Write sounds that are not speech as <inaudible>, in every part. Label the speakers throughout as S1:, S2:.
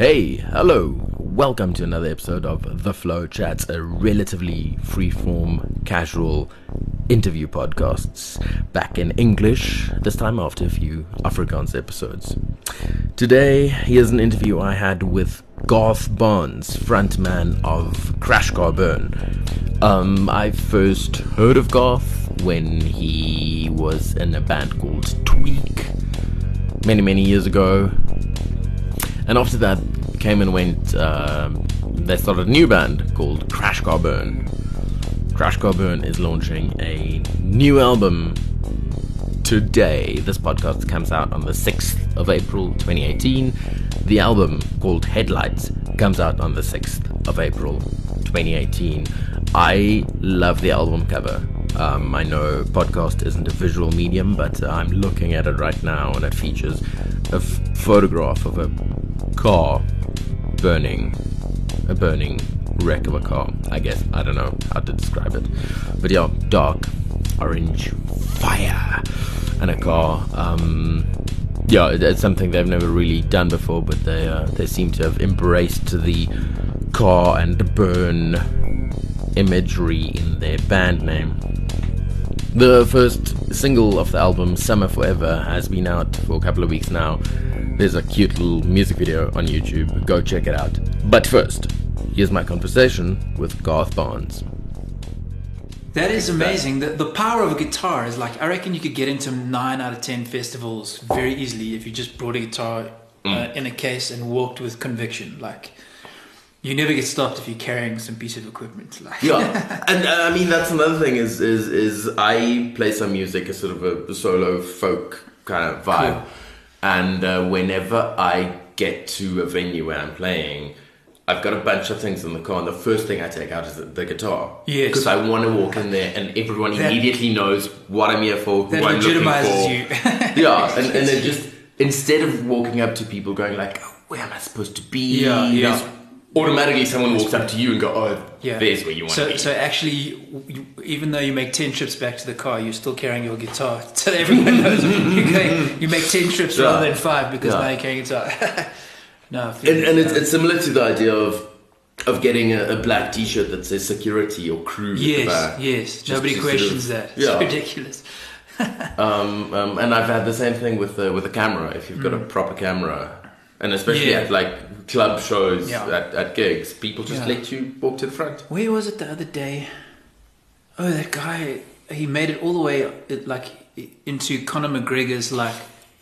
S1: Hey, hello. Welcome to another episode of The Flow Chats, a relatively free-form, casual interview podcasts. Back in English, this time after a few Afrikaans episodes. Today, here's an interview I had with Garth Barnes, frontman of CrashCarBurn. Um, I first heard of Garth when he was in a band called Tweak many, many years ago. And after that, came and went. Um, they started a new band called CrashCarBurn. Crash Car Burn is launching a new album today. This podcast comes out on the 6th of April 2018. The album called Headlights comes out on the 6th of April 2018. I love the album cover. Um, I know podcast isn't a visual medium, but uh, I'm looking at it right now and it features a f- photograph of a car burning, a burning wreck of a car. I guess I don't know how to describe it, but yeah, dark, orange, fire, and a car. Um, yeah, it's something they've never really done before, but they uh, they seem to have embraced the car and burn imagery in their band name. The first single of the album, Summer Forever, has been out for a couple of weeks now. There's a cute little music video on YouTube. Go check it out. But first, here's my conversation with Garth Barnes.
S2: That is amazing. The, the power of a guitar is like, I reckon you could get into nine out of ten festivals very easily if you just brought a guitar uh, in a case and walked with conviction. Like, you never get stopped if you're carrying some piece of equipment. Like,
S1: Yeah, <laughs> and uh, I mean that's another thing is is is I play some music, a sort of a solo folk kind of vibe,
S2: Cool.
S1: And uh, whenever I get to a venue where I'm playing. I've got a bunch of things in the car, and the first thing I take out is the, the guitar.
S2: Yes.
S1: because I want to walk in there, and everyone
S2: That-
S1: immediately knows what I'm here for, who I'm looking
S2: legitimizes
S1: for.
S2: you. <laughs>
S1: yeah, and, and <laughs> then just instead of walking up to people going like, oh, "Where am I supposed to be?"
S2: Yeah, yeah.
S1: there's Automatically, someone walks up to you and go, "Oh,
S2: Yeah.
S1: there's where you want
S2: so,
S1: to be."
S2: So actually, you, even though you make ten trips back to the car, you're still carrying your guitar. <laughs> So everyone knows you're going, you make ten trips
S1: Yeah.
S2: rather than five because
S1: Yeah.
S2: now you're carrying guitar. <laughs> no,
S1: and, and it's, it's similar to the idea of of getting a, a black T-shirt that says security or crew.
S2: yes, yes. Nobody
S1: to sort
S2: questions
S1: of-
S2: that.
S1: yeah.
S2: It's ridiculous. <laughs>
S1: Um, um, and I've had the same thing with the, with a camera. If you've got a proper camera, and especially.
S2: Yeah.
S1: at like club shows,
S2: Yeah.
S1: at, at gigs, people just
S2: Yeah.
S1: let you walk to the front.
S2: Where was it the other day? Oh, that guy. He made it all the way like into Conor McGregor's like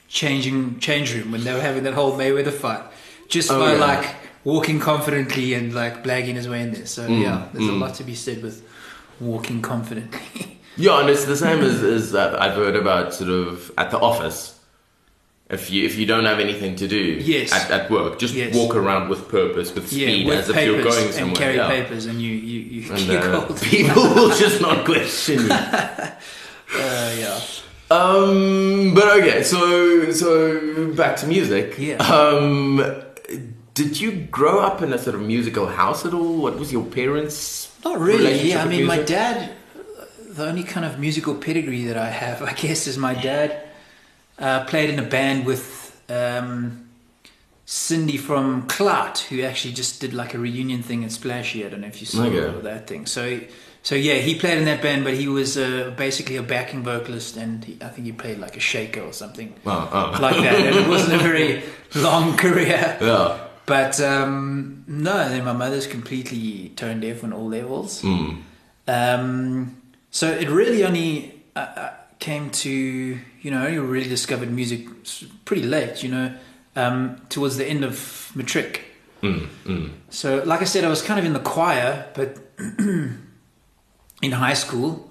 S2: changing change room when they were having that whole Mayweather fight, just
S1: Oh,
S2: by like walking confidently and like blagging his way in there. So
S1: Mm,
S2: yeah, there's a
S1: mm.
S2: lot to be said with walking confidently. <laughs>
S1: Yeah, and it's the same as, as I've heard about sort of at the office. If you if you don't have anything to do
S2: Yes.
S1: at, at work, just
S2: Yes.
S1: walk around with purpose, with speed,
S2: yeah, with
S1: as if you're going somewhere.
S2: and carry
S1: yeah.
S2: papers, and you you you,
S1: And, uh, <laughs> people will just not question you. <laughs> <laughs>
S2: Uh, yeah.
S1: Um, but okay, so so back to music.
S2: Yeah.
S1: Um, did you grow up in a sort of musical house at all? What was your parents?
S2: Not really. Yeah, I mean, my dad. The only kind of musical pedigree that I have, I guess, is my dad uh, played in a band with um, Cindy from Clout, who actually just did like a reunion thing at Splashy. I don't know if you saw
S1: Okay.
S2: that thing. So, so yeah, he played in that band, but he was uh, basically a backing vocalist, and he, I think he played like a shaker or something
S1: Oh, oh.
S2: like that. And it wasn't a very <laughs> long career.
S1: yeah.
S2: But um, no, then my mother's completely tone deaf on all levels.
S1: Mm.
S2: Um, so it really only uh, uh, came to you know I only really discovered music pretty late. You know, um, towards the end of matric.
S1: Mm, mm.
S2: So like I said, I was kind of in the choir, but <clears throat> in high school.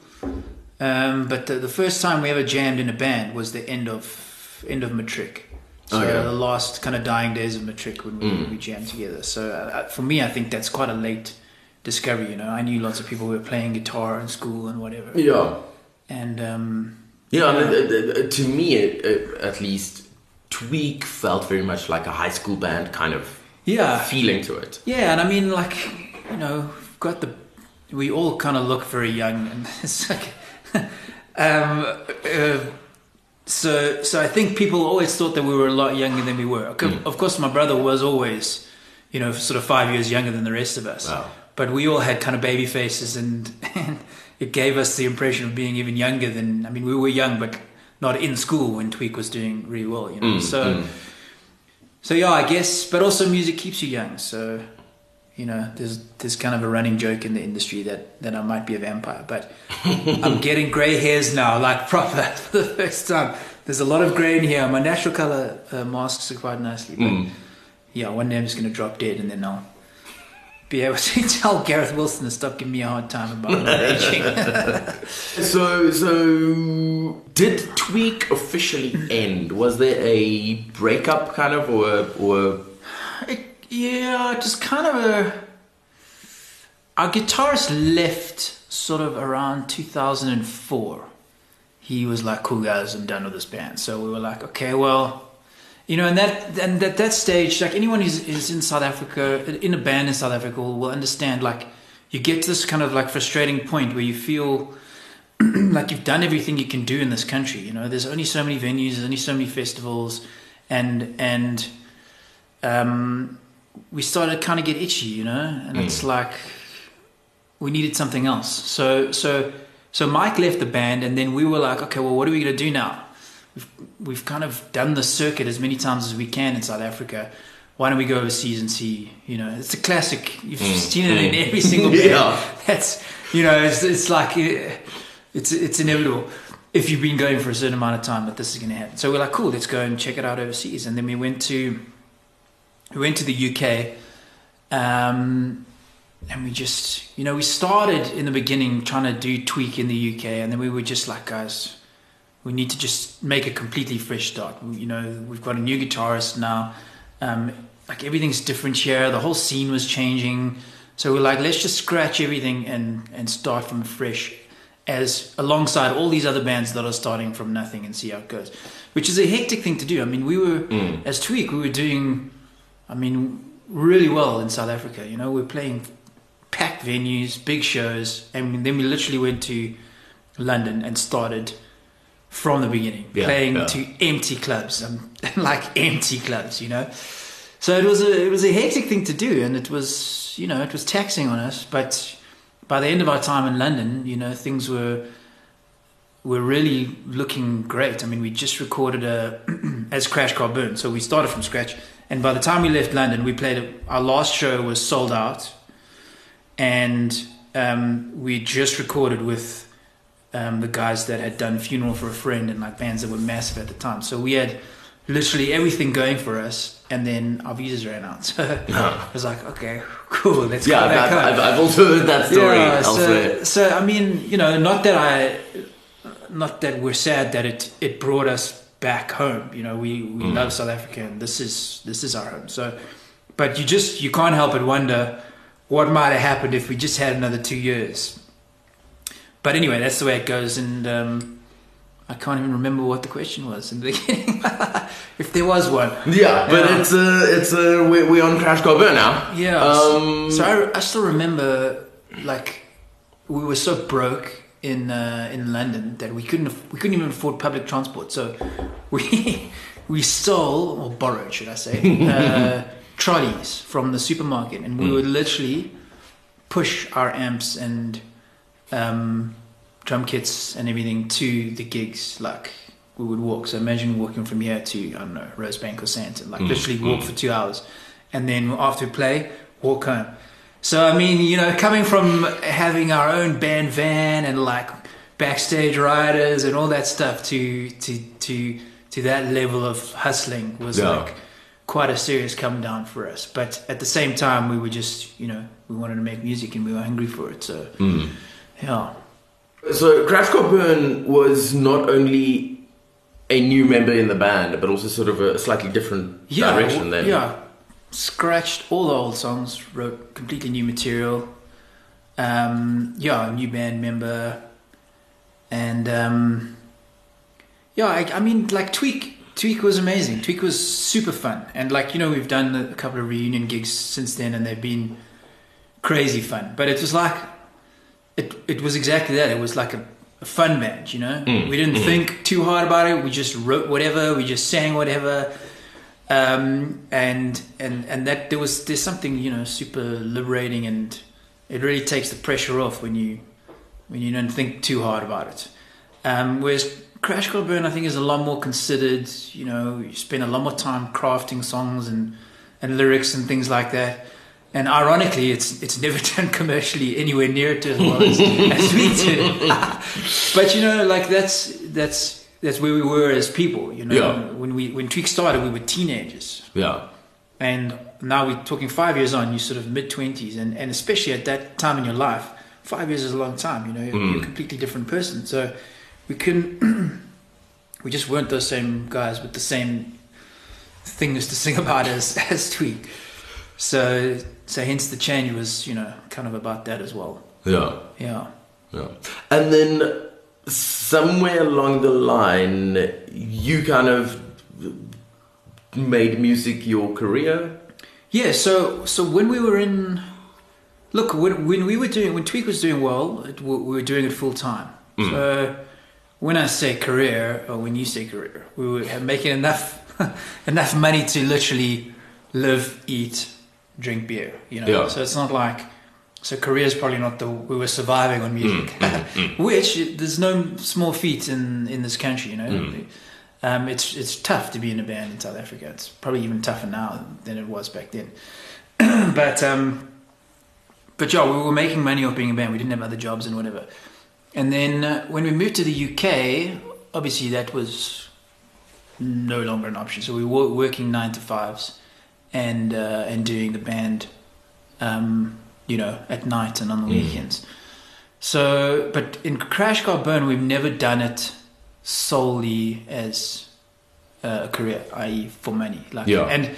S2: Um, but the, the first time we ever jammed in a band was the end of end of matric. So
S1: Okay.
S2: the last kind of dying days of matric when we, we jammed together. So uh, for me, I think that's quite a late discovery. You know, I knew lots of people who were playing guitar in school and whatever.
S1: Yeah.
S2: And um,
S1: Yeah, it- it- it- to me, at least, Tweak felt very much like a high school band kind of
S2: yeah,
S1: feeling to it.
S2: Yeah, and I mean, like, you know, we've got the. We all kind of look very young, and <laughs> it's like. <laughs> um, uh, so, so I think people always thought that we were a lot younger than we were. Of- Of course, my brother was always you know, sort of five years younger than the rest of us.
S1: Wow.
S2: But we all had kind of baby faces, and, <laughs> and it gave us the impression of being even younger than. I mean, we were young, but not in school when Tweak was doing really well. You know,
S1: Mm,
S2: so
S1: mm.
S2: so yeah, I guess. But also, music keeps you young, so. You know, there's there's kind of a running joke in the industry that, that I might be a vampire, but <laughs> I'm getting grey hairs now, like <laughs> proper for the first time. There's a lot of grey in here. My natural color uh, masks are quite nicely, but
S1: Mm.
S2: yeah, one day I'm just gonna drop dead, and then I'll be able to <laughs> tell Gareth Wilson to stop giving me a hard time about <laughs> not aging. <laughs>
S1: So, so did Tweak officially end? Was there a breakup, kind of, or or
S2: It, yeah, just kind of a. Our guitarist left sort of around 2004. He was like, "Cool guys, I'm done with this band." So we were like, "Okay, well, you know." And that and at that stage, like anyone who's is in South Africa, in a band in South Africa, will, will understand. Like, you get to this kind of like frustrating point where you feel <clears throat> like you've done everything you can do in this country. You know, there's only so many venues, there's only so many festivals, and and um, we started to kind of get itchy, you know, and it's like we needed something else. So so so Mike left the band, and then we were like, okay, well, what are we gonna do now? We've we've kind of done the circuit as many times as we can in South Africa. Why don't we go overseas and see? You know, it's a classic. You've seen it in every single <laughs> band.
S1: Yeah.
S2: That's you know, it's it's like uh, it's it's inevitable if you've been going for a certain amount of time that this is going to happen. So we're like, cool, let's go and check it out overseas. And then we went to we went to the UK, um, and we just you know we started in the beginning trying to do tweak in the UK, and then we were just like, guys, we need to just make a completely fresh start. You know, we've got a new guitarist now. Um, like everything's different here. The whole scene was changing. So we're like, let's just scratch everything and and start from fresh, as alongside all these other bands that are starting from nothing and see how it goes. Which is a hectic thing to do. I mean, we were as Tweak, we were doing, I mean, really well in South Africa. You know, we're playing packed venues, big shows, and then we literally went to London and started from the beginning,
S1: Yeah,
S2: playing
S1: yeah.
S2: to empty clubs, um, <laughs> like empty clubs, you know. So it was a it was a hectic thing to do, and it was you know it was taxing on us. But by the end of our time in London, you know things were were really looking great. I mean, we just recorded a <clears throat> as CrashCarBurn, so we started from scratch. And by the time we left London, we played a, our last show was sold out, and um, we just recorded with um, the guys that had done Funeral for a Friend and like bands that were massive at the time. So we had literally everything going for us, and then our visas ran out. <laughs> So I was like, okay, cool, let's
S1: yeah?
S2: go
S1: I've,
S2: back home.
S1: I've, I've also heard that story
S2: Yeah,
S1: elsewhere.
S2: so, so I mean, you know, not that I, not that we're sad that it it brought us back home. You know, we we love South Africa, and this is this is our home. So, but you just you can't help but wonder what might have happened if we just had another two years. But anyway, that's the way it goes, and um, I can't even remember what the question was in the beginning, <laughs> if there was one.
S1: Yeah, but
S2: Yeah.
S1: it's uh, it's uh, we're, we're on CrashCarBurn now.
S2: Yeah.
S1: Um,
S2: so I, I still remember, like, we were so broke in uh, in London that we couldn't we couldn't even afford public transport. So we <laughs> we stole or borrowed, should I say, <laughs> uh, trolleys from the supermarket, and we would literally push our amps and um, drum kits and everything to the gigs. Like we would walk. So imagine walking from here to I don't know Rosebank or Sandton. Like mm, literally walk mm. for two hours, and then after we play, walk home. So I mean, you know, coming from having our own band van and like backstage riders and all that stuff to to to to that level of hustling was
S1: Yeah.
S2: like quite a serious come down for us. But at the same time, we were just you know we wanted to make music and we were hungry for it. So mm. Yeah.
S1: So Crash Burn was not only a new member in the band, but also sort of a slightly different direction. Then,
S2: Yeah, scratched all the old songs, wrote completely new material. Um, yeah, a new band member, and um, yeah, I, I mean, like Tweak, Tweak was amazing. Tweak was super fun, and like you know, we've done a couple of reunion gigs since then, and they've been crazy fun. But it was like, it it was exactly that. It was like a, a fun band, you know. we didn't think too hard about it. We just wrote whatever. We just sang whatever um, and and and that there was there's something you know super liberating, and it really takes the pressure off when you when you don't think too hard about it. Um, whereas CrashCarBurn, I think, is a lot more considered. You know, you spend a lot more time crafting songs and and lyrics and things like that. And ironically, it's it's never <laughs> done commercially anywhere near to as well as, as we <laughs> did. but you know, like that's that's that's where we were as people. You know,
S1: Yeah.
S2: when we when Tweak started, we were teenagers,
S1: Yeah.
S2: and now we're talking five years on. You're sort of mid twenties, and and especially at that time in your life, five years is a long time. You know, you're, you're a completely different person. So we couldn't. <clears throat> we just weren't those same guys with the same things to sing about as <laughs> as Tweak. So so hence the change was you know kind of about that as well.
S1: Yeah.
S2: Yeah.
S1: Yeah. And then somewhere along the line, you kind of made music your career.
S2: Yeah, so so when we were in, look, when, when we were doing when Tweak was doing well, it, we we were doing it full time. Mm. So when I say career, or when you say career, we were making enough <laughs> enough money to literally live, eat, drink beer. You know,
S1: Yeah.
S2: so it's not like so career is probably not the we were surviving on music, <laughs> which there's no small feat in in this country. You know. Um, it's it's tough to be in a band in South Africa. It's probably even tougher now than it was back then. <clears throat> but um, but yeah, we were making money off being a band. We didn't have other jobs and whatever. And then uh, when we moved to the UK, obviously that was no longer an option. So we were working nine to fives and uh, and doing the band, um, you know, at night and on the weekends. So, but in Crash Car Burn, we've never done it solely as uh, a career, i.e., for money. Like,
S1: Yeah.
S2: and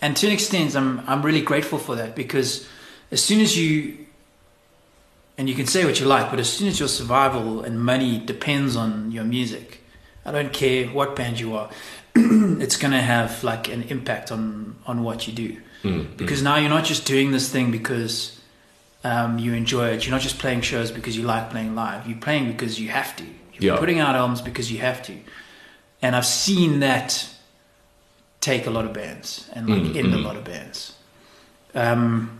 S2: and to an extent, I'm I'm really grateful for that because as soon as you and you can say what you like, but as soon as your survival and money depends on your music, I don't care what band you are, <clears throat> it's gonna have like an impact on on what you do. Because now you're not just doing this thing because um, you enjoy it. You're not just playing shows because you like playing live. You're playing because you have to. You're
S1: Yeah.
S2: putting out albums because you have to. And I've seen that take a lot of bands and like
S1: Mm,
S2: end a
S1: mm.
S2: lot of bands. Um,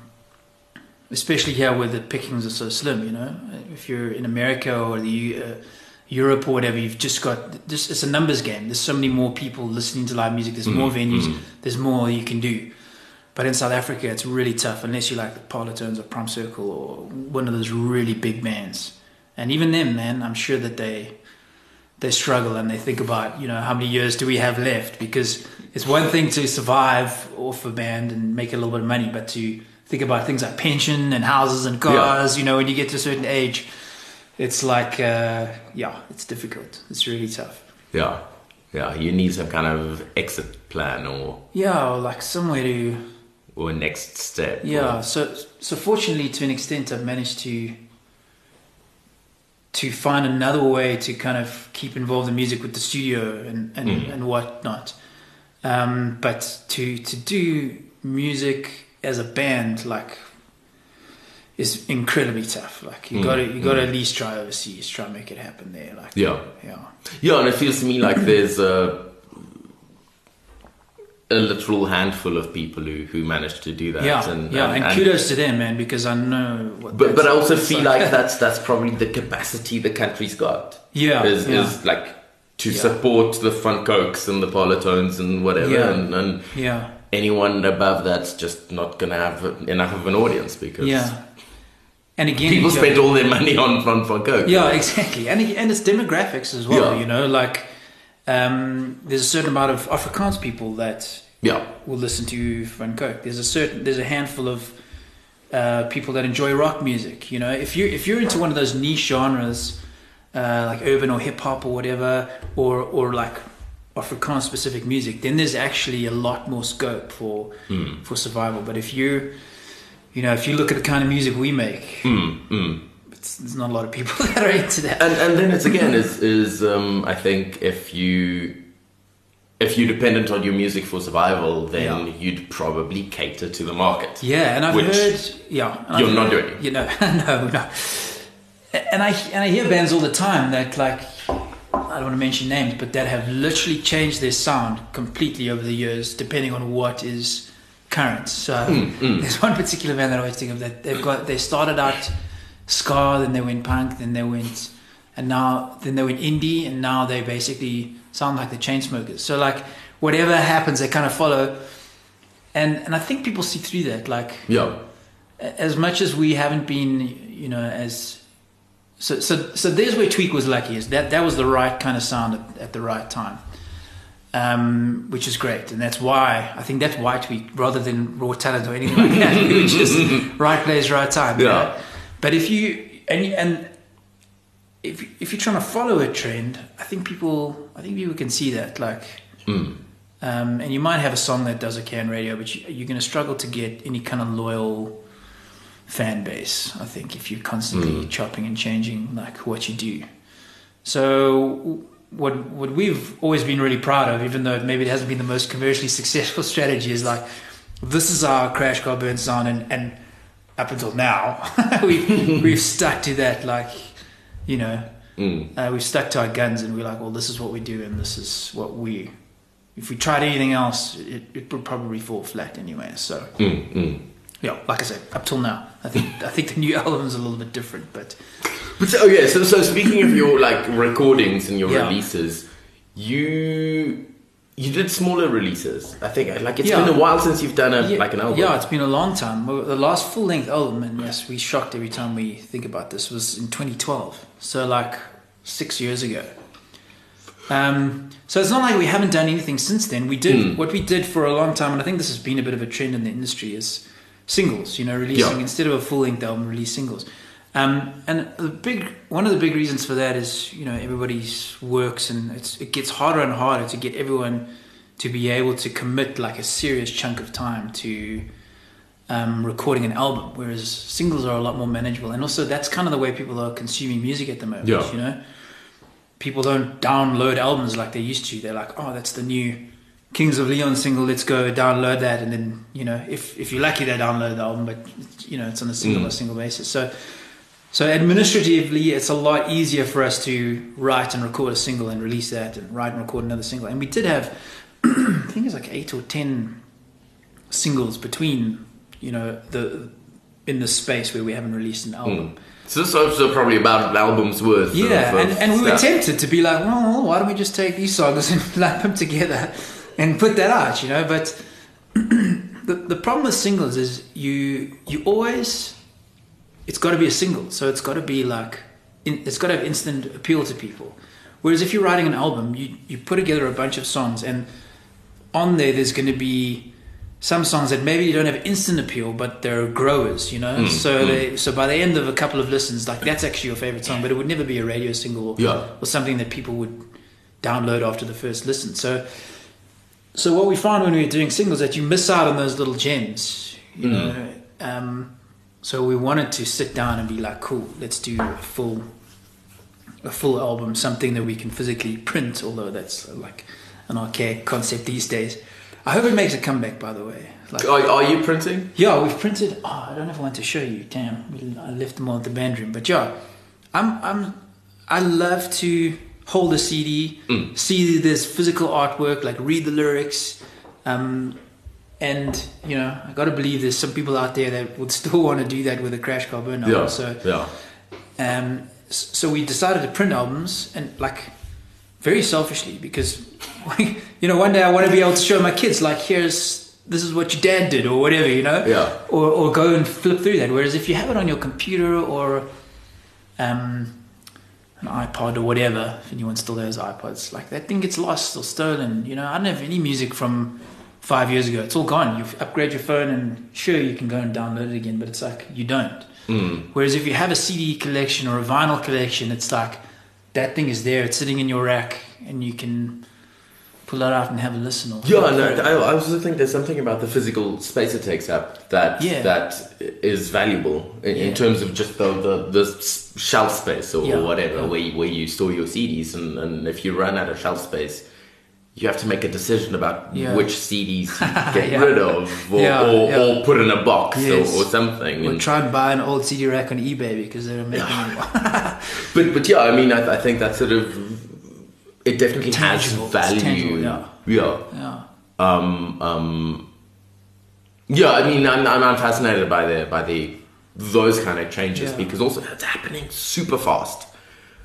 S2: especially here where the pickings are so slim, you know. If you're in America or the uh, Europe or whatever, you've just got just it's a numbers game. There's so many more people listening to live music. There's mm, more mm. venues. There's more you can do. But in South Africa, it's really tough unless you like the Parlotones or Prime Circle or one of those really big bands. And even them, man, I'm sure that they they struggle and they think about you know how many years do we have left because it's one thing to survive off a band and make a little bit of money, but to think about things like pension and houses and cars, you know, when you get to a certain age, it's like uh, yeah, it's difficult. It's really tough.
S1: Yeah. Yeah. You need some kind of exit plan or
S2: Yeah, or like somewhere to
S1: or next step.
S2: Yeah,
S1: or-
S2: so so fortunately, to an extent, I've managed to to find another way to kind of keep involved in music with the studio and and, and whatnot. Um, but to to do music as a band, like, is incredibly tough. Like you hmm. got to you got to hmm. at least try overseas, try and make it happen there. Like
S1: Yeah.
S2: yeah,
S1: Yeah, and it feels to me like there's a a literal handful of people who, who managed to do that.
S2: yeah,
S1: and,
S2: yeah.
S1: and-
S2: And,
S1: and-
S2: kudos to them, man, because I know what.
S1: But but I also feel like <laughs> that's that's probably the capacity the country's got.
S2: Yeah,
S1: is,
S2: yeah.
S1: is like to
S2: Yeah.
S1: support the Van Cokes and the Parlotones and whatever,
S2: Yeah.
S1: and, and
S2: yeah.
S1: anyone above that's just not gonna have enough of an audience because
S2: Yeah. And again,
S1: people spend all their money on on Van Coke.
S2: Yeah, exactly. And and it's demographics as well.
S1: Yeah.
S2: You know, like um, there's a certain amount of Afrikaans people that
S1: yeah,
S2: will listen to Van Coke. There's a certain there's a handful of uh, people that enjoy rock music. You know, if you if you're into one of those niche genres uh, like urban or hip hop or whatever, or or like Afrikaans specific music, then there's actually a lot more scope for
S1: Hmm.
S2: for survival. But if you you know, if you look at the kind of music we make,
S1: mm, mm.
S2: it's, there's not a lot of people <laughs> that are into that.
S1: and and then it's again is is um, I think if you if you're dependent on your music for survival, then
S2: Yeah.
S1: you'd probably cater to the market.
S2: Yeah, and I've heard. Yeah,
S1: you're
S2: I've
S1: not
S2: heard-
S1: doing.
S2: You know, <laughs> no, no. And I and I hear bands all the time that like, I don't want to mention names, but that have literally changed their sound completely over the years, depending on what is current. So
S1: mm.
S2: there's one particular band that I always think of that they've got. They started out ska, then they went punk, then they went, and now then they went indie, and now they basically sound like the Chainsmokers. So like whatever happens, they kind of follow. And and I think people see through that. Like
S1: Yeah.
S2: as much as we haven't been, you know, as so so so there's where Tweak was lucky is that that was the right kind of sound at, at the right time, um, which is great, and that's why I think that's why Tweak rather than raw talent or anything like that, <laughs> we were just right place, right time.
S1: Yeah.
S2: know? But if you and and if if you're trying to follow a trend, I think people I think people can see that like.
S1: Mm.
S2: Um, and you might have a song that does okay on radio, but you, you're going to struggle to get any kind of loyal fan base. I think if you're constantly chopping and changing like what you do. So what what we've always been really proud of, even though maybe it hasn't been the most commercially <laughs> successful strategy, is like this is our CrashCarBurn sound, and, and up until now <laughs> we <laughs> we've stuck to that. Like you know,
S1: Mm.
S2: uh, we've stuck to our guns, and we're like, well, this is what we do, and this is what we. If we tried anything else, it, it would probably fall flat anyway. So
S1: Mm. Mm.
S2: yeah, like I said, up till now, I think I think the new album's a little bit different, but
S1: But so, okay, so so speaking of your like recordings and your
S2: Yeah.
S1: releases, you you did smaller releases. I think like it's
S2: Yeah.
S1: been a while since you've done a
S2: yeah,
S1: like an album.
S2: Yeah, it's been a long time. The last full length album, and yes, we shocked every time we think about this, was in 2012. So like six years ago. Um, so it's not like we haven't done anything since then. We did
S1: Mm.
S2: what we did for a long time, and I think this has been a bit of a trend in the industry is singles. You know, releasing
S1: Yeah.
S2: instead of a full length album, release singles. Um, and the big one of the big reasons for that is you know everybody's works, and it's, it gets harder and harder to get everyone to be able to commit like a serious chunk of time to um, recording an album, whereas singles are a lot more manageable. And also, that's kind of the way people are consuming music at the moment.
S1: Yeah.
S2: You know, people don't download albums like they used to. They're like, oh, that's the new Kings of Leon single. Let's go download that, and then you know, if if you're lucky, they download the album, but you know, it's on a single
S1: Mm.
S2: or single basis. So. So administratively, it's a lot easier for us to write and record a single and release that, and write and record another single. And we did have, <clears throat> I think it's like eight or ten singles between, you know, the in the space where we haven't released an album.
S1: Mm. So this is probably about an album's worth.
S2: Yeah,
S1: of, of
S2: and, and we were tempted to be like, well, why don't we just take these songs and <laughs> lap them together and put that out, you know? But <clears throat> the the problem with singles is you you always it's got to be a single, so it's got to be like in, it's got to have instant appeal to people. Whereas if you're writing an album, you you put together a bunch of songs, and on there there's going to be some songs that maybe you don't have instant appeal, but they're growers, you know.
S1: Mm,
S2: so
S1: mm.
S2: they so by the end of a couple of listens, like that's actually your favorite song, but it would never be a radio single or,
S1: Yeah.
S2: or something that people would download after the first listen. So so what we found when we were doing singles that you miss out on those little gems, you
S1: Mm.
S2: know. Um, so we wanted to sit down and be like, cool, let's do a full a full album, something that we can physically print, although that's like an archaic concept these days. I hope it makes a comeback, by the way. Like,
S1: Are, are you printing?
S2: yeah, we've printed. Oh, I don't know if I want to show you. Damn, I left them all at the band room. But yeah, I'm, I'm, I love to hold a CD,
S1: Mm.
S2: see this physical artwork, like read the lyrics, um, and you know, I got to believe there's some people out there that would <laughs> still want to do that with a CrashCarBurn album.
S1: Yeah.
S2: So
S1: yeah.
S2: um, so we decided to print albums and like very selfishly because <laughs> you know one day I want to be able to show my kids like here's this is what your dad did or whatever you know
S1: Yeah.
S2: or or go and flip through that whereas if you have it on your computer or um an iPod or whatever if anyone still has iPods like that thing gets lost or stolen you know I don't have any music from five years ago it's all gone you upgrade your phone and sure you can go and download it again but it's like you don't
S1: Mm.
S2: Whereas if you have a CD collection or a vinyl collection, it's like that thing is there, it's sitting in your rack, and you can pull it out and have a listen. Or
S1: Yeah, no, I, I also think there's something about the physical space it takes up that
S2: Yeah.
S1: that is valuable in, in terms of just the, the, the shelf space or,
S2: Yeah.
S1: whatever
S2: Yeah.
S1: where, you, where you store your CDs and, and if you run out of shelf space you have to make a decision about
S2: Yeah.
S1: which CDs you <laughs> get
S2: Yeah.
S1: rid of or,
S2: Yeah,
S1: or, or put in a box
S2: Yes.
S1: or, or something
S2: Or try and buy an old CD rack on eBay because they're making. <laughs>
S1: but but yeah I mean I, I think that sort of it definitely
S2: Tangible.
S1: has value.
S2: tangible, yeah.
S1: yeah.
S2: Yeah.
S1: Um, um, yeah, I mean, I'm, I'm, fascinated by the by the those kind of changes because also it's happening super fast.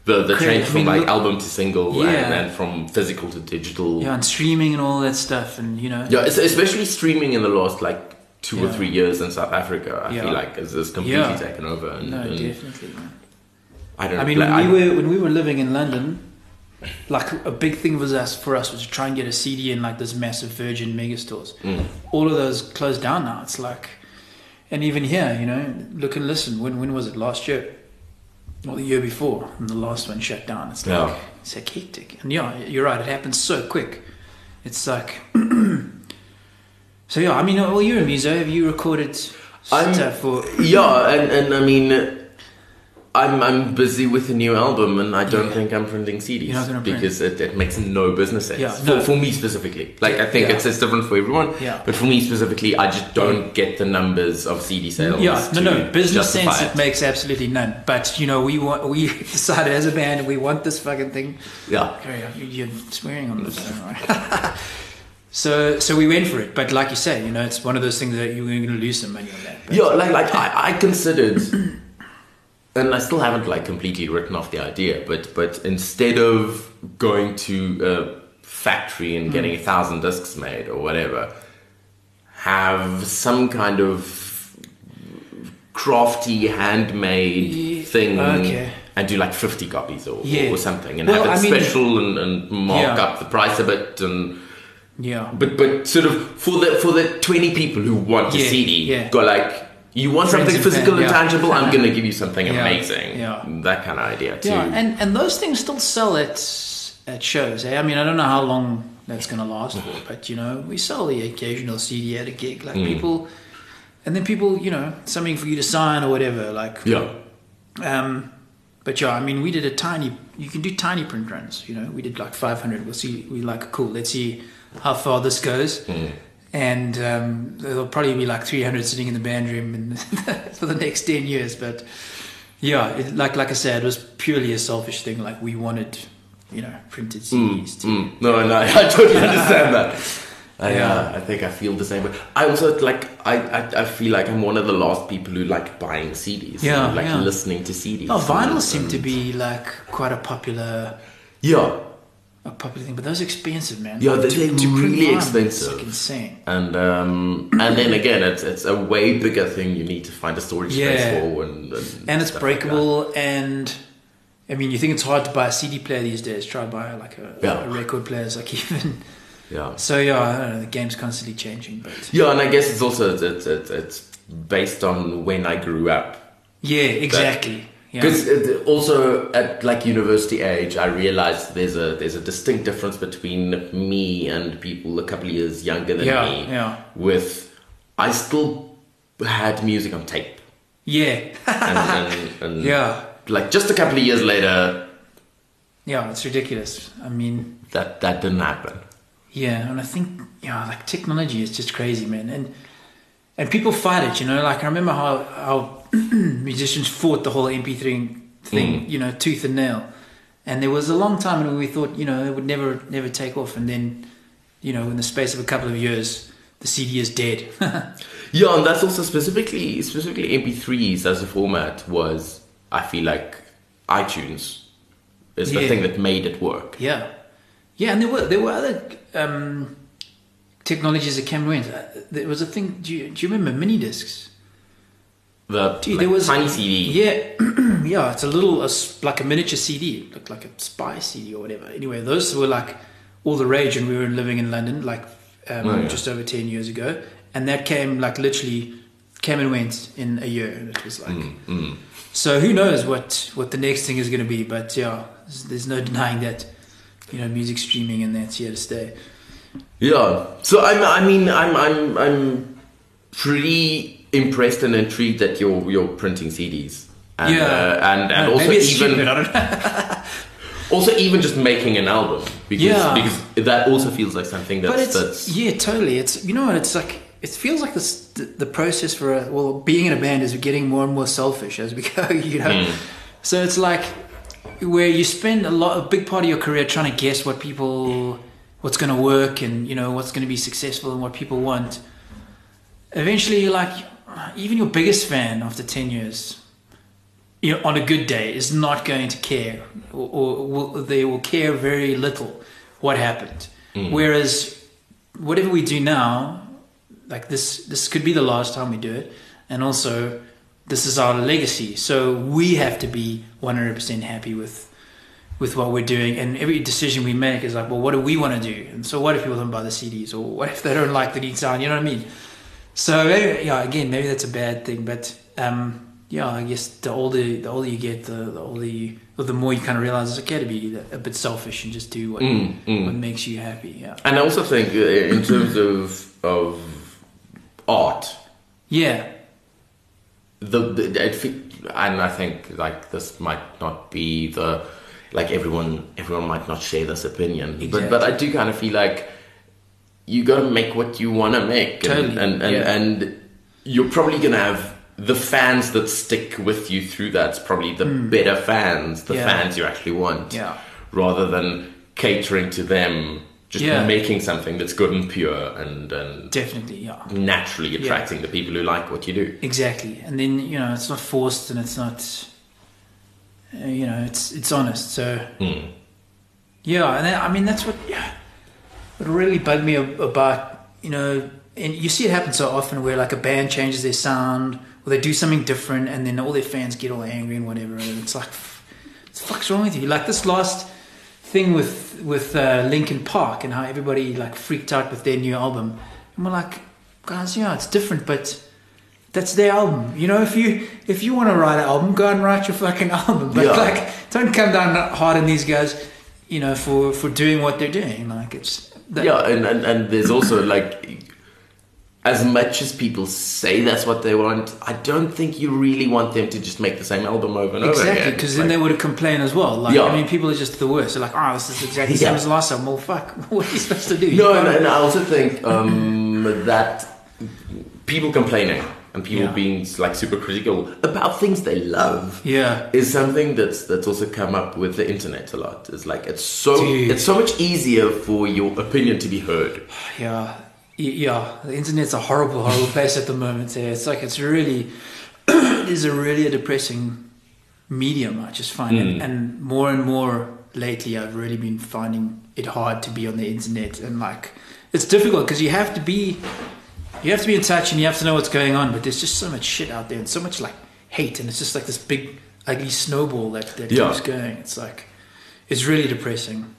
S1: The the
S2: Crazy.
S1: change
S2: I
S1: from
S2: mean,
S1: like
S2: look-
S1: album to single and,
S2: Yeah.
S1: and from physical to digital.
S2: Yeah, and streaming and all that stuff, and you know.
S1: Yeah, especially streaming in the last like two or three years in South Africa. I
S2: Yeah.
S1: feel like has completely
S2: Yeah.
S1: taken over. And,
S2: No,
S1: and
S2: definitely. Man.
S1: I don't.
S2: I mean,
S1: like,
S2: when
S1: I-
S2: we were when we were living in London, like a big thing was us for us was to try and get a CD in like this massive Virgin megastores.
S1: Mm.
S2: All of those closed down now. It's like, and even here, you know, look and listen. When when was it? Last year, or the year before? And the last one shut down. It's like
S1: Yeah.
S2: it's like hectic. And yeah, you're right. It happens so quick. It's like. <clears throat> so yeah, I mean, well, you're a muso. Have you recorded
S1: I'm-
S2: stuff for?
S1: Yeah, and, and I mean, I'm I'm busy with a new album, and I don't
S2: Yeah.
S1: think I'm printing CDs
S2: You're not gonna print.
S1: because it, it makes no business sense
S2: Yeah,
S1: for,
S2: no.
S1: for me specifically. Like I think
S2: Yeah.
S1: it's, it's different for everyone,
S2: Yeah.
S1: but for me specifically, I just don't get the numbers of CD mm, sales.
S2: Yeah, no, no. Business sense, it. makes absolutely none. But you know, we want we <laughs> decided as a band we want this fucking thing.
S1: Yeah,
S2: you- you're swearing on this, right? <laughs> so, so we went for it. But like you say, you know, it's one of those things that you're going to lose some money on that. But
S1: yeah. Like like I, I considered, and I still haven't like completely written off the idea, but but instead of going to a factory and getting
S2: Hmm.
S1: a thousand discs made or whatever, have some kind of crafty handmade
S2: Ye-
S1: thing
S2: okay.
S1: and do like 50 copies or,
S2: Yeah.
S1: or something and
S2: Well,
S1: have it
S2: I mean-
S1: special and, and mark
S2: Yeah.
S1: up the price a bit and
S2: yeah,
S1: but but sort of for the for the 20 people who want a
S2: Yeah,
S1: CD
S2: yeah.
S1: go like you want something physical and tangible i'm gonna give you something amazing
S2: yeah.
S1: that kind of idea too
S2: yeah, and and those things still sell at at shows. Eh? I mean, I don't know how long that's going to last for, <laughs> but you know, we sell the occasional CD at a gig, like
S1: Mm.
S2: people, and then people, you know, something for you to sign or whatever, like
S1: yeah
S2: Um, but yeah, I mean, we did a tiny. You can do tiny print runs. You know, we did like 500. We'll see. We like cool. Let's see how far this goes.
S1: Mm.
S2: And um, there'll probably be like 300 sitting in the band room in, <laughs> for the next 10 years. But yeah, it, like like I said, it was purely a selfish thing. Like we wanted, you know, printed CDs. to,
S1: Mm, no, no, <laughs> I totally understand that. <laughs> I,
S2: Yeah.
S1: uh, I think I feel the same way. I also like I, I, I feel like I'm one of the last people who like buying CDs.
S2: Yeah,
S1: and, like
S2: yeah.
S1: listening to CDs.
S2: Oh, vinyls seem to be like quite a popular,
S1: yeah,
S2: a popular thing, but those are expensive, man.
S1: Yeah, they're
S2: to- to print
S1: really
S2: vinyl, It's
S1: expensive.
S2: like insane.
S1: and um, and then again, it's it's a way bigger thing. You need to find a storage space for, and and,
S2: and it's
S1: stuff like
S2: breakable and I mean you think it's hard to buy a CD player these days try buy like a,
S1: Yeah.
S2: a record player like <laughs> even
S1: yeah.
S2: so yeah I don't know the game's constantly changing but
S1: Yeah, and I guess it's also it's, it's, it's based on when I grew up.
S2: yeah exactly yeah
S1: Because uh, also at like university age, I realized there's a there's a distinct difference between me and people a couple of years younger than
S2: Yeah,
S1: me.
S2: yeah.
S1: With I still had music on tape,
S2: yeah
S1: and, <laughs> and, and
S2: yeah
S1: like just a couple of years later,
S2: yeah it's ridiculous I mean
S1: that that didn't happen.
S2: yeah and I think yeah like technology is just crazy man and and people fight it you know like I remember how how <clears throat> musicians fought the whole MP3 thing
S1: Mm.
S2: you know tooth and nail and there was a long time when we thought you know it would never never take off and then you know in the space of a couple of years the CD is dead <laughs>
S1: Yeah, and that's also specifically specifically MP3s as a format was I feel like iTunes is the
S2: Yeah.
S1: thing that made it work.
S2: yeah yeah and there were there were other um, technologies that came and went Uh, there was a thing do you, do you remember mini discs
S1: The like,
S2: there was
S1: tiny CD.
S2: Yeah, <clears throat> yeah. It's a little, a like a miniature CD, looked like a spy CD or whatever. Anyway, those were like all the rage, and we were living in London, like um,
S1: Oh, yeah.
S2: just over ten years ago, and that came like literally came and went in a year, and it was like.
S1: Mm.
S2: So who knows what what the next thing is going to be? But yeah, there's, there's no denying that you know music streaming and that's here to stay.
S1: Yeah. So I'm, I mean, I'm, I'm, I'm pretty impressed and intrigued that you're, you're printing CDs. And,
S2: Yeah.
S1: uh, and, and also even,
S2: stupid, I don't know. <laughs>
S1: also even just making an album because,
S2: Yeah.
S1: because that also feels like something that's,
S2: but it's
S1: that's,
S2: yeah, totally. It's you know? It's like it feels like this the, the process for a, well being in a band is getting more and more selfish as we <laughs> go. You know,
S1: Hmm.
S2: so it's like where you spend a lot, a big part of your career trying to guess what people, what's going to work, and you know what's going to be successful and what people want. Eventually, like, even your biggest fan after ten years, you know, on a good day, is not going to care, or, or will, they will care very little what happened. Mm. Whereas, whatever we do now, like this, this could be the last time we do it, and also this is our legacy. So we have to be 100% happy with with what we're doing, and every decision we make is like, well, what do we want to do? And so, what if people don't buy the CDs, or what if they don't like the sound? You know what I mean? So maybe, yeah, again, maybe that's a bad thing, but um, yeah, I guess the older the older you get, the, the older you, the more you kind of realize it's okay to be a bit selfish and just do what
S1: Mm, mm.
S2: what makes you happy. Yeah,
S1: And I also think, uh, in terms of of art,
S2: yeah,
S1: the, the it, fe- and I think like this might not be the like everyone everyone might not share this opinion, but but I do kind of feel like you got to make what you want to make, and
S2: Totally,
S1: and and,
S2: yeah.
S1: and you're probably gonna have the fans that stick with you through that's probably the hmm. better fans, the.
S2: Yeah.
S1: fans you actually want,
S2: Yeah.
S1: rather than catering to them. Just
S2: Yeah.
S1: making something that's good and pure and, and
S2: definitely, yeah.
S1: naturally attracting the people who like what you do.
S2: Exactly, and then you know it's not forced and it's not, uh, you know, it's it's honest. So
S1: Mm.
S2: yeah, and I mean that's what yeah, what really bugged me about you know, and you see it happen so often where like a band changes their sound or they do something different, and then all their fans get all angry and whatever, and it's like, what the fuck's wrong with you? Like this last thing with with uh, Linkin Park and how everybody like freaked out with their new album, and we're like, guys, yeah, it's different, but that's their album. You know, if you if you want to write an album, go and write your fucking <laughs> album. But
S1: Yeah.
S2: like, don't come down hard on these guys. You know, for for doing what they're doing. Like it's that,
S1: yeah, and, and, and there's also like, as much as people say that's what they want, I don't think you really want them to just make the same album over and over again.
S2: exactly
S1: because
S2: then
S1: like-
S2: they would complain as well. Like
S1: Yeah.
S2: I mean, people are just the worst. They're like, oh, this is exactly the <laughs> same
S1: Yeah.
S2: as the last album. Well, fuck, <laughs> what are you supposed to do?
S1: No, and, and I also think um, that people complaining and people
S2: Yeah.
S1: being like super critical about things they love
S2: yeah,
S1: is something that's that's also come up with the internet a lot. It's like it's so
S2: Dude.
S1: it's so much easier for your opinion to be heard. <sighs>
S2: yeah, yeah. The internet's a horrible, horrible place at the moment. Yeah, it's like it's really, <clears throat> it is a really a depressing medium. I just find
S1: Mm.
S2: it, and more and more lately, I've really been finding it hard to be on the internet, and like it's difficult because you have to be, you have to be in touch and you have to know what's going on. But there's just so much shit out there and so much like hate, and it's just like this big ugly snowball that that
S1: Yeah.
S2: keeps going. It's like it's really depressing.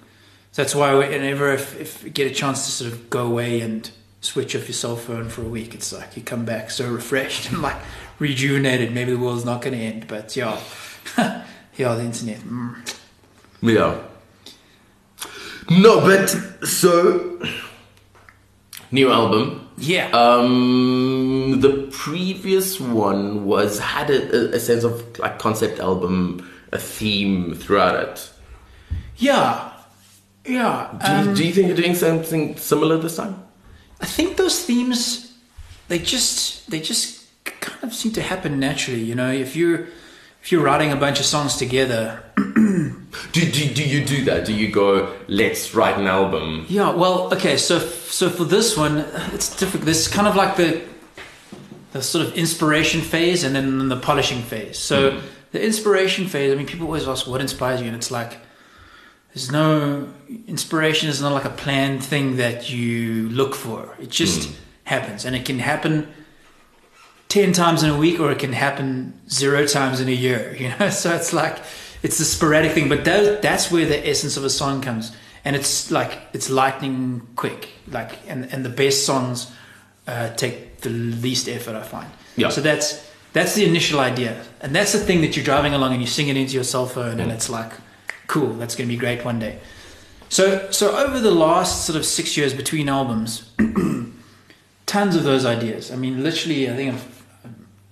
S2: So that's why whenever if, if you get a chance to sort of go away and switch off your cell phone for a week, it's like you come back so refreshed <laughs> and like rejuvenated. Maybe the world's not going to end, but yeah, <laughs> yeah, the internet. Mm.
S1: Yeah. No, but so new album.
S2: Yeah,
S1: Um, the previous one was had a, a- sense of like concept album, a theme throughout it.
S2: yeah, yeah.
S1: Do, you,
S2: um,
S1: do you think you're doing something similar this time?
S2: I think those themes, they just they just kind of seem to happen naturally. You know, if you're if you're writing a bunch of songs together, <clears throat>
S1: Do, do, do you do that? Do you go, let's write an album?
S2: Yeah, well, okay, so so for this one, it's difficult. This is kind of like the the sort of inspiration phase and then the polishing phase. So mm-hmm. the inspiration phase, I mean, people always ask what inspires you, and it's like there's no inspiration is not like a planned thing that you look for. It just mm. happens, and it can happen ten times in a week, or it can happen zero times in a year. <laughs> You know, so it's like it's the sporadic thing, but that, that's where the essence of a song comes, and it's like it's lightning quick. Like, and and the best songs uh, take the least effort, I find.
S1: Yeah.
S2: So that's that's the initial idea, and that's the thing that you're driving along and you sing it into your cell phone, and it's like, cool, that's going to be great one day. So so over the last sort of six years between albums, <clears throat> tons of those ideas. I mean, literally, I think I've,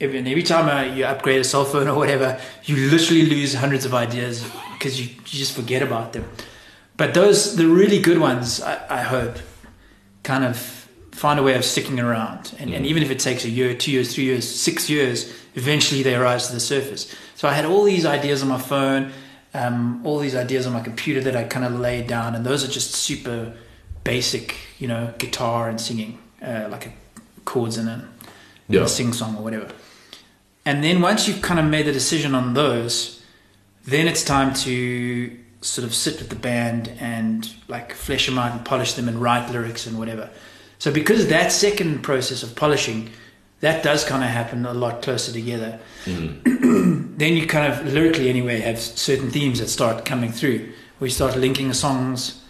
S2: every, and every time uh, you upgrade a cell phone <laughs> or whatever, you literally lose hundreds of ideas because you, you just forget about them. But those, the really good ones, I, I hope, kind of find a way of sticking around. And, and even if it takes a year, two years, three years, six years, eventually they rise to the surface. So I had all these ideas on my phone. um, all these ideas on my computer that I kind of laid down, and those are just super basic, you know, guitar and singing, uh, like a chords and a,
S1: Yeah.
S2: a sing song or whatever. And then once you've kind of made the decision on those, then it's time to sort of sit with the band and like flesh them out and polish them and write lyrics and whatever. So because of that second process of polishing, that does kind of happen a lot closer together. Mm-hmm. <clears throat> then you kind of lyrically anyway have certain themes that start coming through. We start linking the songs.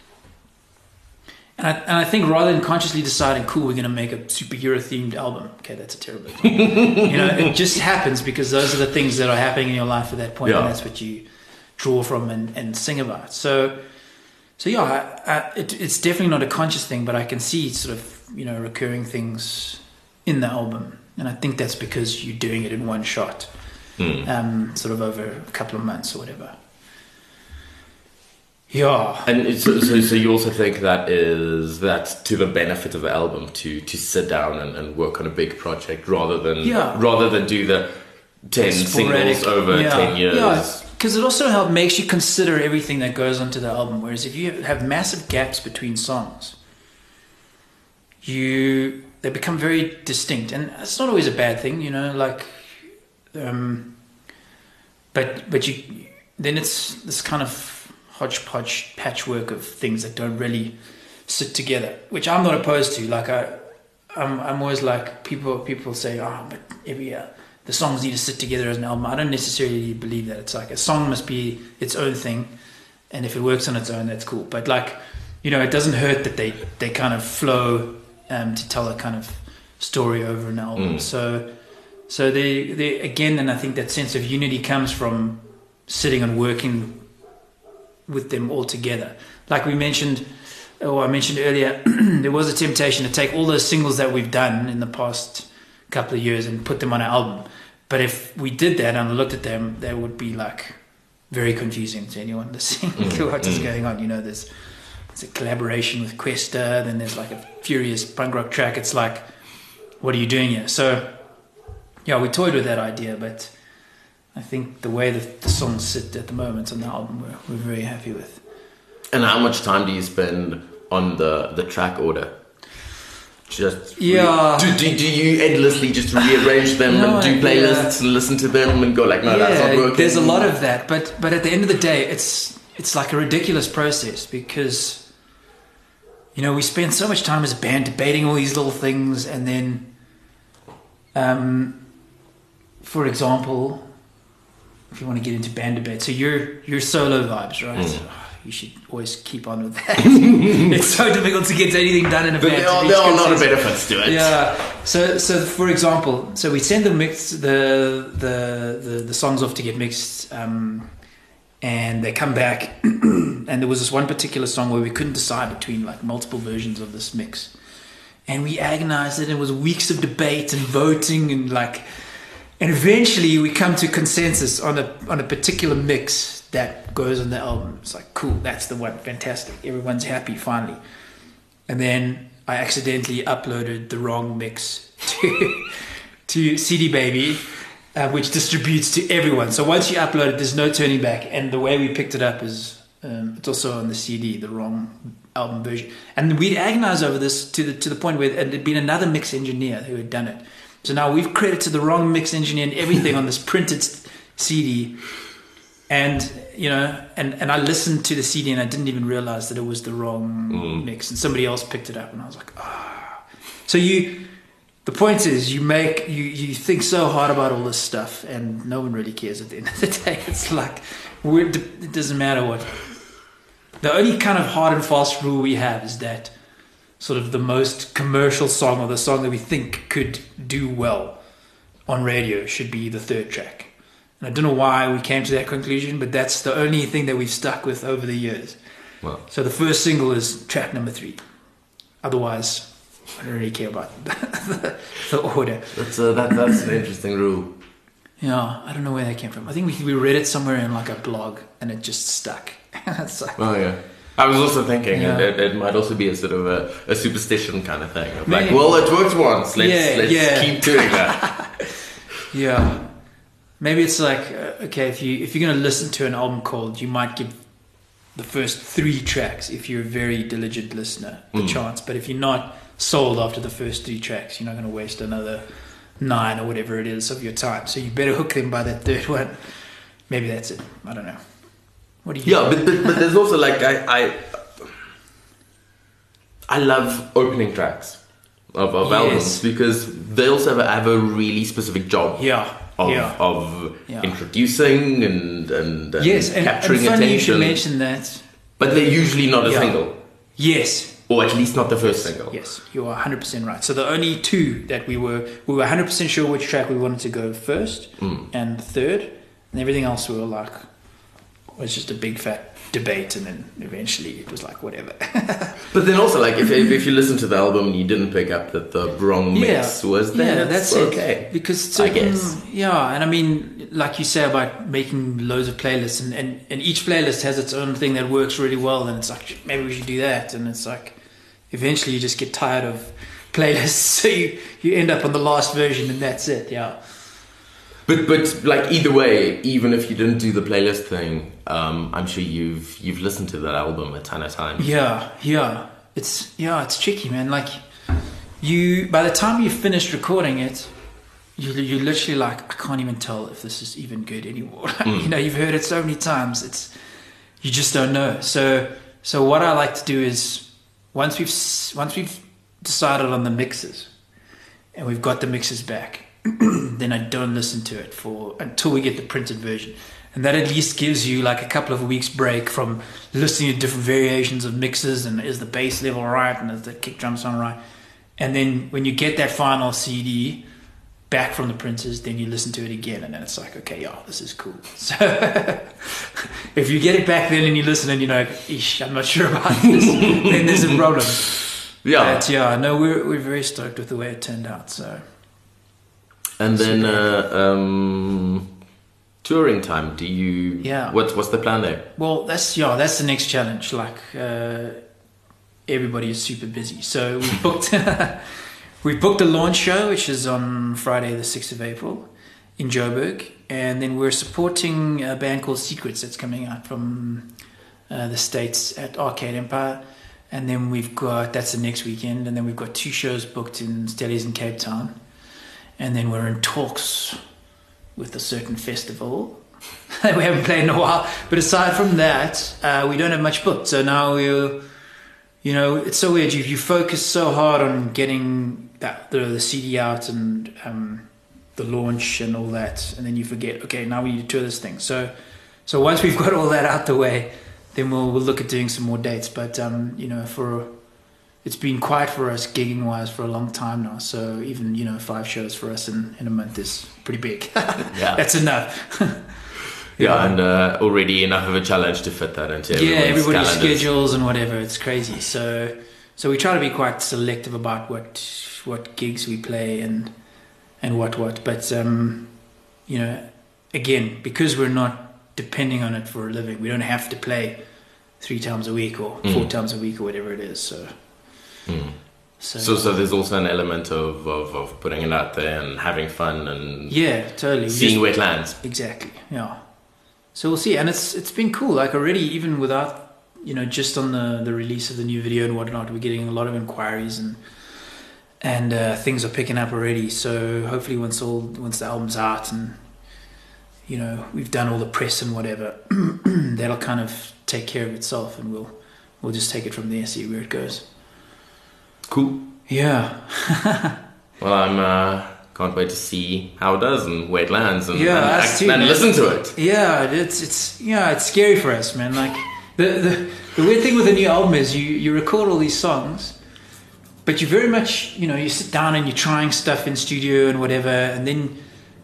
S2: And I, and I think rather than consciously deciding, cool, we're going to make a superhero themed album. Okay, that's a terrible example. <laughs> you know, it just happens because those are the things that are happening in your life at that point,
S1: Yeah.
S2: and that's what you draw from and, and sing about. So, so yeah, I, I, it, it's definitely not a conscious thing, but I can see sort of you know recurring things in the album, and I think that's because you're doing it in one shot,
S1: Hmm.
S2: um, sort of over a couple of months or whatever. Yeah,
S1: And so, so, so you also think that is that's to the benefit of the album to to sit down and, and work on a big project rather than
S2: Yeah.
S1: rather than do the ten
S2: sporadic.
S1: singles over
S2: Yeah.
S1: ten years.
S2: Yeah, because it also helps makes you consider everything that goes onto the album. Whereas if you have massive gaps between songs, you they become very distinct, and it's not always a bad thing, you know. Like, um, but but you then it's this kind of hodgepodge patchwork of things that don't really sit together, which I'm not opposed to. Like I, I'm, I'm always like people. People say, "Oh, but every uh, the songs need to sit together as an album." I don't necessarily believe that. It's like a song must be its own thing, and if it works on its own, that's cool. But like, you know, it doesn't hurt that they they kind of flow um, to tell a kind of story over an album.
S1: Mm.
S2: So, so they they again, and I think that sense of unity comes from sitting and working with them all together. Like we mentioned, or I mentioned earlier, <clears throat> there was a temptation to take all those singles that we've done in the past couple of years and put them on an album. But if we did that and looked at them, they would be like very confusing to anyone listening to <laughs> mm, what is mm. going on. You know, there's there's a collaboration with Questa, then there's like a furious punk rock track. It's like, what are you doing here? So, yeah, we toyed with that idea, but I think the way that the songs sit at the moment on the album, we're, we're very happy with.
S1: And how much time do you spend on the the track order? Just re-
S2: Yeah.
S1: do, do, do you endlessly just rearrange them
S2: No,
S1: and do playlists and listen to them and go like, no, that's not working.
S2: there's a lot of that, but but at the end of the day, it's it's like a ridiculous process because you know we spend so much time as a band debating all these little things, and then, um, for example, if you want to get into band debate, so your your solo vibes, right?
S1: Mm.
S2: You should always keep on with that. <laughs> it's so difficult to get anything done in a
S1: But
S2: band.
S1: there are, there are a lot of benefits to it.
S2: Yeah. So, so for example, so we send the mix the the the, the songs off to get mixed, um, and they come back, <clears throat> and there was this one particular song where we couldn't decide between like multiple versions of this mix, and we agonized it. It was weeks of debate and voting and like, and eventually we come to consensus on a on a particular mix that goes on the album. It's like cool, that's the one, fantastic. Everyone's happy finally and then I accidentally uploaded the wrong mix <laughs> to to CD Baby, uh, which distributes to everyone. So once you upload it, there's no turning back. And the way we picked it up is um, it's also on the CD, the wrong album version. And we'd agonized over this to the to the point where had been another mix engineer who had done it. So now we've credited the wrong mix engineer and everything on this printed CD. And you know, and, and I listened to the CD and I didn't even realize that it was the wrong mix, and somebody else picked it up, and I was like, ah. So you, the point is, you make you you think so hard about all this stuff, and no one really cares at the end of the <laughs> day. It's like we're, it doesn't matter what. The only kind of hard and fast rule we have is that sort of the most commercial song or the song that we think could do well on radio should be the third track. And I don't know why we came to that conclusion, but that's the only thing that we've stuck with over the years.
S1: Well,
S2: So the first single is track number three. Otherwise, I don't really care about <laughs> the, the order.
S1: that's, uh, that, that's an interesting rule.
S2: Yeah, I don't know where that came from. I think we, we read it somewhere in like a blog and it just stuck. <laughs> it's like,
S1: Oh, yeah. I was also thinking
S2: Yeah.
S1: it, it might also be a sort of a, a superstition kind of thing. Of like, well, it worked once. Let's,
S2: Yeah,
S1: let's
S2: yeah.
S1: keep doing that. <laughs>
S2: yeah. maybe it's like uh, okay, if you if you're gonna listen to an album called, you might give the first three tracks if you're a very diligent listener the
S1: Mm.
S2: chance. But if you're not sold after the first three tracks, you're not gonna waste another nine or whatever it is of your time. So you better hook them by that third <laughs> one. Maybe that's it. I don't know. What do you?
S1: Yeah, but, but but there's also like I I I love opening tracks of, of
S2: Yes.
S1: albums because they also have a, have a really specific job.
S2: Yeah.
S1: Of,
S2: yeah.
S1: of
S2: Yeah.
S1: introducing and, and, and
S2: yes, and, and
S1: capturing
S2: funny you should mention that.
S1: but they're usually not a
S2: Yeah.
S1: single,
S2: Yes,
S1: or at least not the first single.
S2: Yes, you are 100% right. So the only two that we were we were 100% sure which track we wanted to go first
S1: Mm.
S2: and third, and everything else we were like was just a big fat debate, and then eventually it was like whatever. <laughs>
S1: But then also, like, if, if, you listen to the album and you didn't pick up that the wrong mix was there,
S2: yeah, that's
S1: okay.
S2: it. Because
S1: I
S2: certain,
S1: guess.
S2: yeah, and I mean, like you say about making loads of playlists, and, and, and each playlist has its own thing that works really well, and it's like maybe we should do that, and it's like eventually you just get tired of playlists, <laughs> so you you end up on the last version, and that's it. Yeah.
S1: But but like either way, even if you didn't do the playlist thing, um, I'm sure you've you've listened to that album a ton of times.
S2: Yeah, yeah. It's yeah, it's tricky, man. Like you by the time you finished recording it, you you literally like I can't even tell if this is even good anymore. <laughs> you know, you've heard it so many times. It's you just don't know. So so what I like to do is once we've once we've decided on the mixes and we've got the mixes back, <clears throat> then I don't listen to it for until we get the printed version. And that at least gives you like a couple of weeks break from listening to different variations of mixes and is the bass level right and is the kick drum sound right. And then when you get that final CD back from the printers, then you listen to it again and then it's like, okay, yeah, this is cool. <laughs> So <laughs> if you get it back then and you listen and you're like, Ish, I'm not sure about this, <laughs> then there's a problem.
S1: Yeah,
S2: But yeah, no, we're we're very stoked with the way it turned out. So
S1: and then uh, um, touring time. Do you?
S2: Yeah.
S1: What's what's the plan there?
S2: Well, that's yeah, that's the next challenge. Like uh, everybody is super busy, so we <laughs> booked <laughs> we booked a launch show, which is on Friday, the sixth of April, in Joburg, and then we're supporting a band called Secrets that's coming out from uh, the states at Arcade Empire, and then we've got that's the next weekend, and then we've got two shows booked in Stellies in Cape Town, and then we're in talks with a certain festival <laughs> that we haven't played in a while. But aside from that, uh, we don't have much booked. So now we're, you know, it's so weird. You, you focus so hard on getting that, the, the CD out and um, the launch and all that, and then you forget. Okay, now we need to tour this thing. So, so once we've got all that out the way, then we'll we'll look at doing some more dates. But um, you know, for it's been quiet for us gigging wise for a long time now. So even you know five shows for us in, in a month is pretty big. <laughs>
S1: Yeah.
S2: That's enough. <laughs>
S1: Yeah, and uh, already enough of a challenge to fit that into
S2: yeah, everybody's
S1: calendars.
S2: schedules and whatever. It's crazy. So so we try to be quite selective about what what gigs we play and and what what. But um, you know, again, because we're not depending on it for a living, we don't have to play three times a week or four
S1: Mm.
S2: times a week or whatever it is. So
S1: Mm.
S2: so,
S1: So, so there's also an element of, of, of putting it out there and having fun and
S2: yeah, totally.
S1: Seeing
S2: just-
S1: where it lands.
S2: Exactly. Yeah. So we'll see, and it's it's been cool. Like already, even without you know, just on the the release of the new video and whatnot, we're getting a lot of inquiries and and uh, things are picking up already. So hopefully, once all once the album's out and you know we've done all the press and whatever, <clears throat> that'll kind of take care of itself, and we'll we'll just take it from there, see where it goes.
S1: Cool.
S2: Yeah. <laughs>
S1: Well, I'm uh, can't wait to see how it does and where it lands and,
S2: Yeah,
S1: and, act-
S2: too,
S1: and listen to it.
S2: Yeah, it's it's yeah, it's scary for us, man. Like the the, the weird thing with a new album is you you record all these songs, but you very much you know you sit down and you're trying stuff in studio and whatever, and then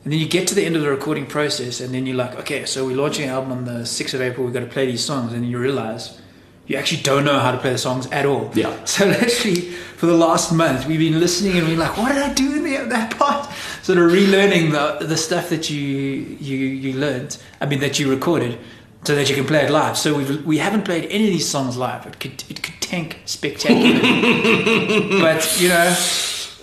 S2: and then you get to the end of the recording process, and then you're like, okay, so we're launching an album on the sixth of April. We've got to play these songs, and then you realize you actually don't know how to play the songs at all.
S1: Yeah. <laughs>
S2: So literally, for the last month, we've been listening and we're like, "What did I do in the, that part?" <laughs> Sort of relearning the the stuff that you you you learned. I mean, that you recorded, so that you can play it live. So we we haven't played any of these songs live. It could it could tank spectacularly. <laughs> but you know,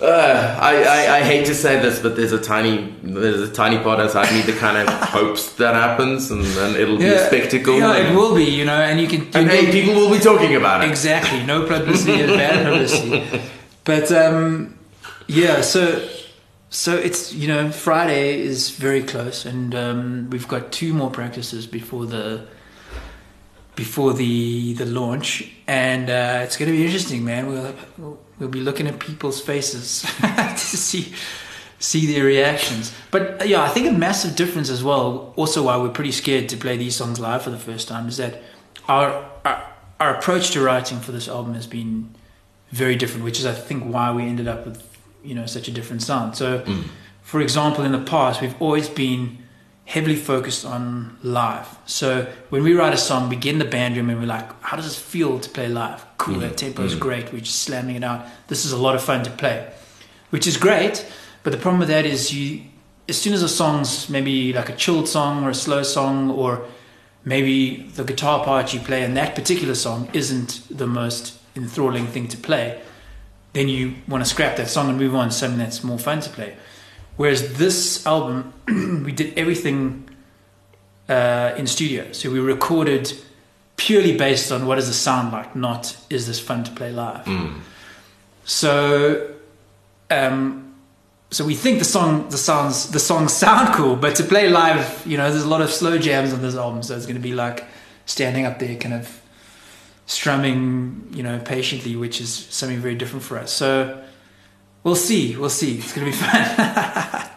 S1: Uh, I, I, I hate to say this, but there's a tiny there's a tiny part inside me that kind of <laughs> hopes that happens, and then it'll be a spectacle.
S2: Yeah,
S1: and,
S2: it will be, you know, and you can.
S1: and
S2: you
S1: hey, people will be talking about it.
S2: Exactly. No <laughs> publicity is bad publicity. But um, yeah, so so it's you know Friday is very close, and um, we've got two more practices before the before the the launch, and uh, it's going to be interesting, man. We'll, we'll we'll be looking at people's faces <laughs> to see see their reactions. But yeah, I think a massive difference as well. Also, why we're pretty scared to play these songs live for the first time is that our our, our approach to writing for this album has been very different, which is I think why we ended up with you know such a different sound. So, mm. for example, in the past we've always been heavily focused on live. So when we write a song, we get in the band room and we're like, how does this feel to play live? Cool, mm-hmm. that tempo is mm-hmm. great. We're just slamming it out. This is a lot of fun to play, which is great. But the problem with that is you, as soon as a song's maybe like a chilled song or a slow song or maybe the guitar part you play in that particular song isn't the most enthralling thing to play, then you want to scrap that song and move on to something that's more fun to play. Whereas this album, <clears throat> we did everything uh, in studio. So we recorded purely based on what does the sound like, not is this fun to play live. So, um, so we think the song, the sounds, the songs <laughs> sound cool, but to play live, you know, there's a lot of slow jams on this album, so it's going to be like standing up there, kind of strumming, you know, patiently, which is something very different for us. So we'll see, we'll see. It's going to be fun. <laughs>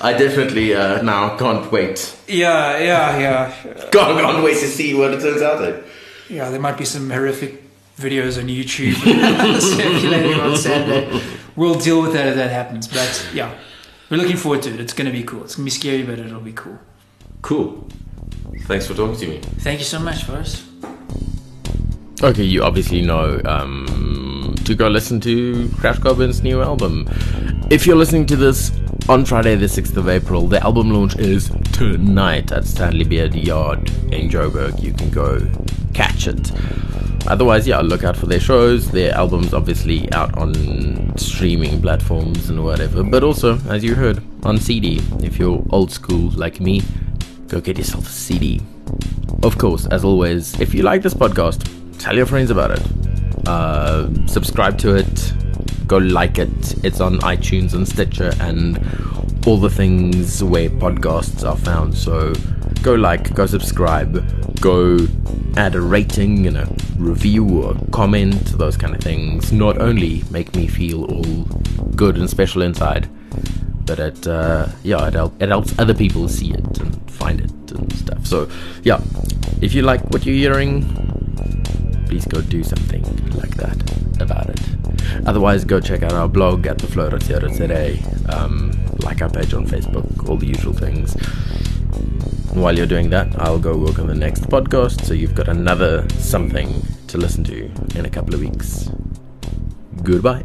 S1: I definitely uh, now can't wait.
S2: yeah, yeah, yeah. <laughs>
S1: Can't, can't wait to see what it turns out. To.
S2: Yeah, there might be some horrific videos on YouTube <laughs> circulating on Saturday. We'll deal with that if that happens. But yeah, we're looking forward to it. It's going to be cool. It's going to be scary, but it'll be cool.
S1: Cool. Thanks for talking to me.
S2: Thank you so much, Forrest.
S1: Okay, you obviously know um, to go listen to CrashCarBurn's new album. If you're listening to this on Friday, the 6th of April, the album launch is tonight at Stanley Beer Yard in Joburg. You can go catch it. Otherwise, yeah, look out for their shows. Their album's obviously out on streaming platforms and whatever, but also, as you heard, on CD. If you're old school like me, go get yourself a CD. Of course, as always, if you like this podcast, tell your friends about it. Uh, subscribe to it. Go like it. It's on iTunes and Stitcher and all the things where podcasts are found. So go like, go subscribe, go add a rating and a review or comment, those kind of things. Not only make me feel all good and special inside, but it uh, yeah it, help, it helps other people see it and find it and stuff so yeah if you like what you're hearing please go do something like that about it. Otherwise go check out our blog at theflow.co.za um, like our page on facebook all the usual things. While you're doing that i'll go work on the next podcast so you've got another something to listen to in a couple of weeks. Goodbye